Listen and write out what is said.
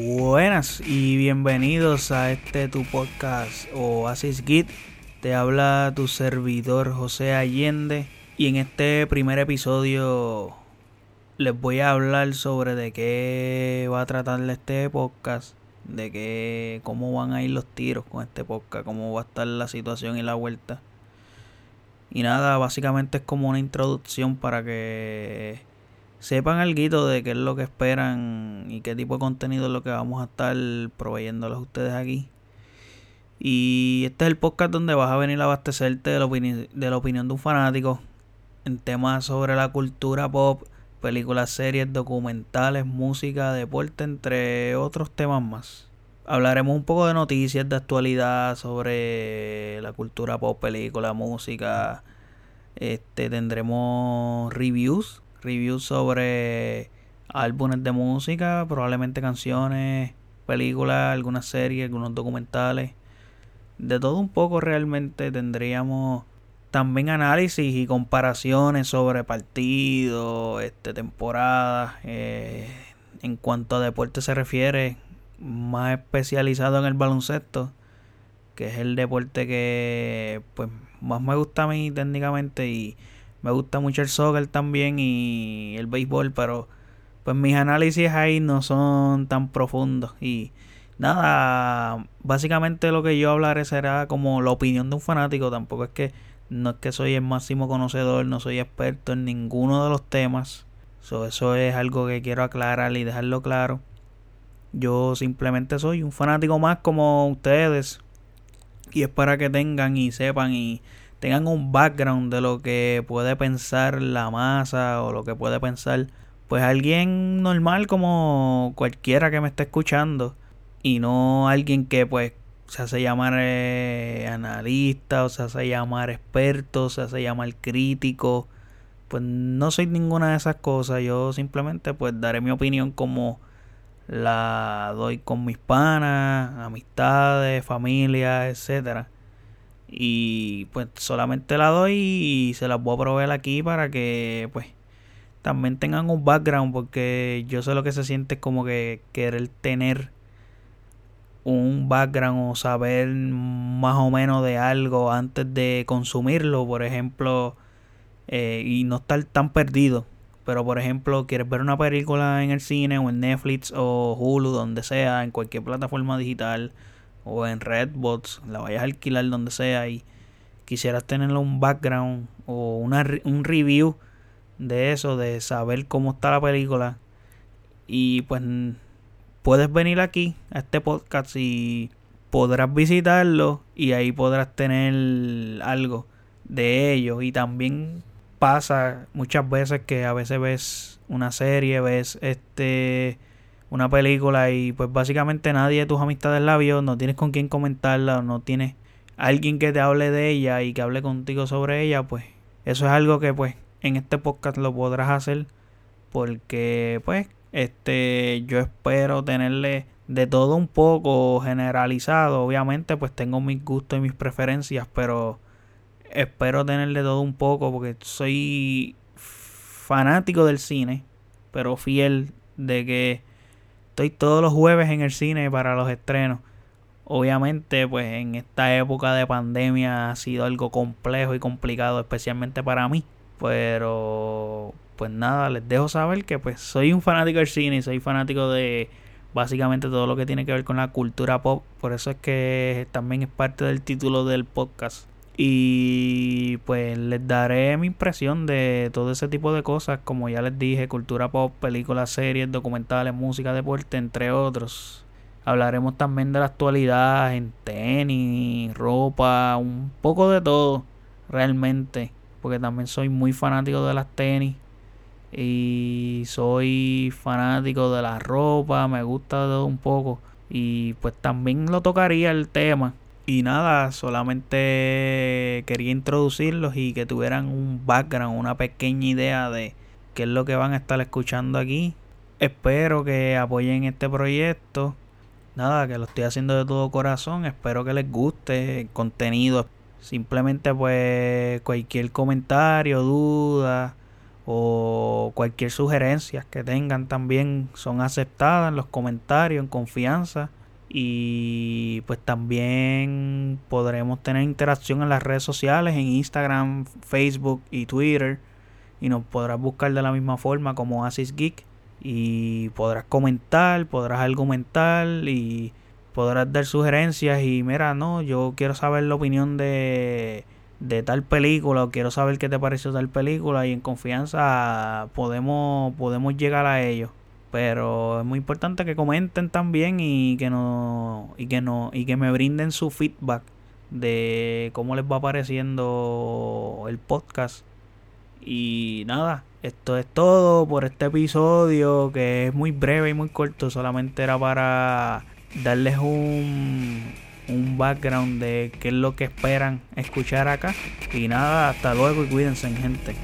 Buenas y bienvenidos a este tu podcast Oasis Git. Te habla tu servidor José Allende y en este primer episodio les voy a hablar sobre de qué va a tratar este podcast, de qué cómo van a ir los tiros con este podcast, cómo va a estar la situación y la vuelta. Y nada, básicamente es como una introducción para que sepan algo de qué es lo que esperan y qué tipo de contenido es lo que vamos a estar proveyéndoles a ustedes aquí. Y este es el podcast donde vas a venir a abastecerte de la, de la opinión de un fanático en temas sobre la cultura pop, películas, series, documentales, música, deporte, entre otros temas más. Hablaremos un poco de noticias de actualidad sobre la cultura pop, película, música. Este tendremos reviews reviews sobre álbumes de música, probablemente canciones, películas, algunas series, algunos documentales. De todo un poco realmente tendríamos también análisis y comparaciones sobre partidos, este, temporadas. Eh, en cuanto a deporte se refiere, más especializado en el baloncesto, que es el deporte que pues más me gusta a mí técnicamente y me gusta mucho el soccer también y el béisbol, pero pues mis análisis ahí no son tan profundos. Y nada, básicamente lo que yo hablaré será como la opinión de un fanático. Tampoco es que no es que soy el máximo conocedor, no soy experto en ninguno de los temas. eso es algo que quiero aclarar y dejarlo claro. Yo simplemente soy un fanático más como ustedes. Y es para que tengan y sepan y tengan un background de lo que puede pensar la masa o lo que puede pensar pues alguien normal como cualquiera que me esté escuchando y no alguien que pues se hace llamar eh, analista o se hace llamar experto, se hace llamar crítico. Pues no soy ninguna de esas cosas, yo simplemente pues daré mi opinión como la doy con mis panas, amistades, familia, etcétera y pues solamente la doy y se las voy a proveer aquí para que pues también tengan un background porque yo sé lo que se siente como que querer tener un background o saber más o menos de algo antes de consumirlo. Por ejemplo eh, y no estar tan perdido. Pero por ejemplo quieres ver una película en el cine o en Netflix o Hulu donde sea en cualquier plataforma digital o en Redbox, la vayas a alquilar donde sea y quisieras tener un background o una, un review de eso, de saber cómo está la película. Y pues puedes venir aquí a este podcast y podrás visitarlo y ahí podrás tener algo de ello. Y también pasa muchas veces que a veces ves una serie, ves este una película y pues básicamente nadie de tus amistades la vio, no tienes con quién comentarla, no tienes alguien que te hable de ella y que hable contigo sobre ella, pues eso es algo que pues en este podcast lo podrás hacer porque pues este yo espero tenerle de todo un poco generalizado, obviamente pues tengo mis gustos y mis preferencias, pero espero tenerle todo un poco porque soy fanático del cine, pero fiel de que Estoy todos los jueves en el cine para los estrenos. Obviamente, pues en esta época de pandemia ha sido algo complejo y complicado, especialmente para mí. Pero, pues nada, les dejo saber que pues soy un fanático del cine y soy fanático de básicamente todo lo que tiene que ver con la cultura pop. Por eso es que también es parte del título del podcast. Y pues les daré mi impresión de todo ese tipo de cosas, como ya les dije, cultura pop, películas, series, documentales, música, deporte, entre otros. Hablaremos también de la actualidad en tenis, ropa, un poco de todo, realmente, porque también soy muy fanático de las tenis y soy fanático de la ropa, me gusta de todo un poco y pues también lo tocaría el tema y nada, solamente quería introducirlos y que tuvieran un background, una pequeña idea de qué es lo que van a estar escuchando aquí. Espero que apoyen este proyecto. Nada, que lo estoy haciendo de todo corazón. Espero que les guste el contenido. Simplemente pues cualquier comentario, duda o cualquier sugerencia que tengan también son aceptadas en los comentarios, en confianza. Y pues también podremos tener interacción en las redes sociales, en Instagram, Facebook y Twitter. Y nos podrás buscar de la misma forma como Asis Geek. Y podrás comentar, podrás argumentar y podrás dar sugerencias. Y mira, no, yo quiero saber la opinión de de tal película o quiero saber qué te pareció tal película y en confianza podemos podemos llegar a ello pero es muy importante que comenten también y que no y que no y que me brinden su feedback de cómo les va pareciendo el podcast y nada esto es todo por este episodio que es muy breve y muy corto solamente era para darles un un background de qué es lo que esperan escuchar acá. Y nada, hasta luego y cuídense, gente.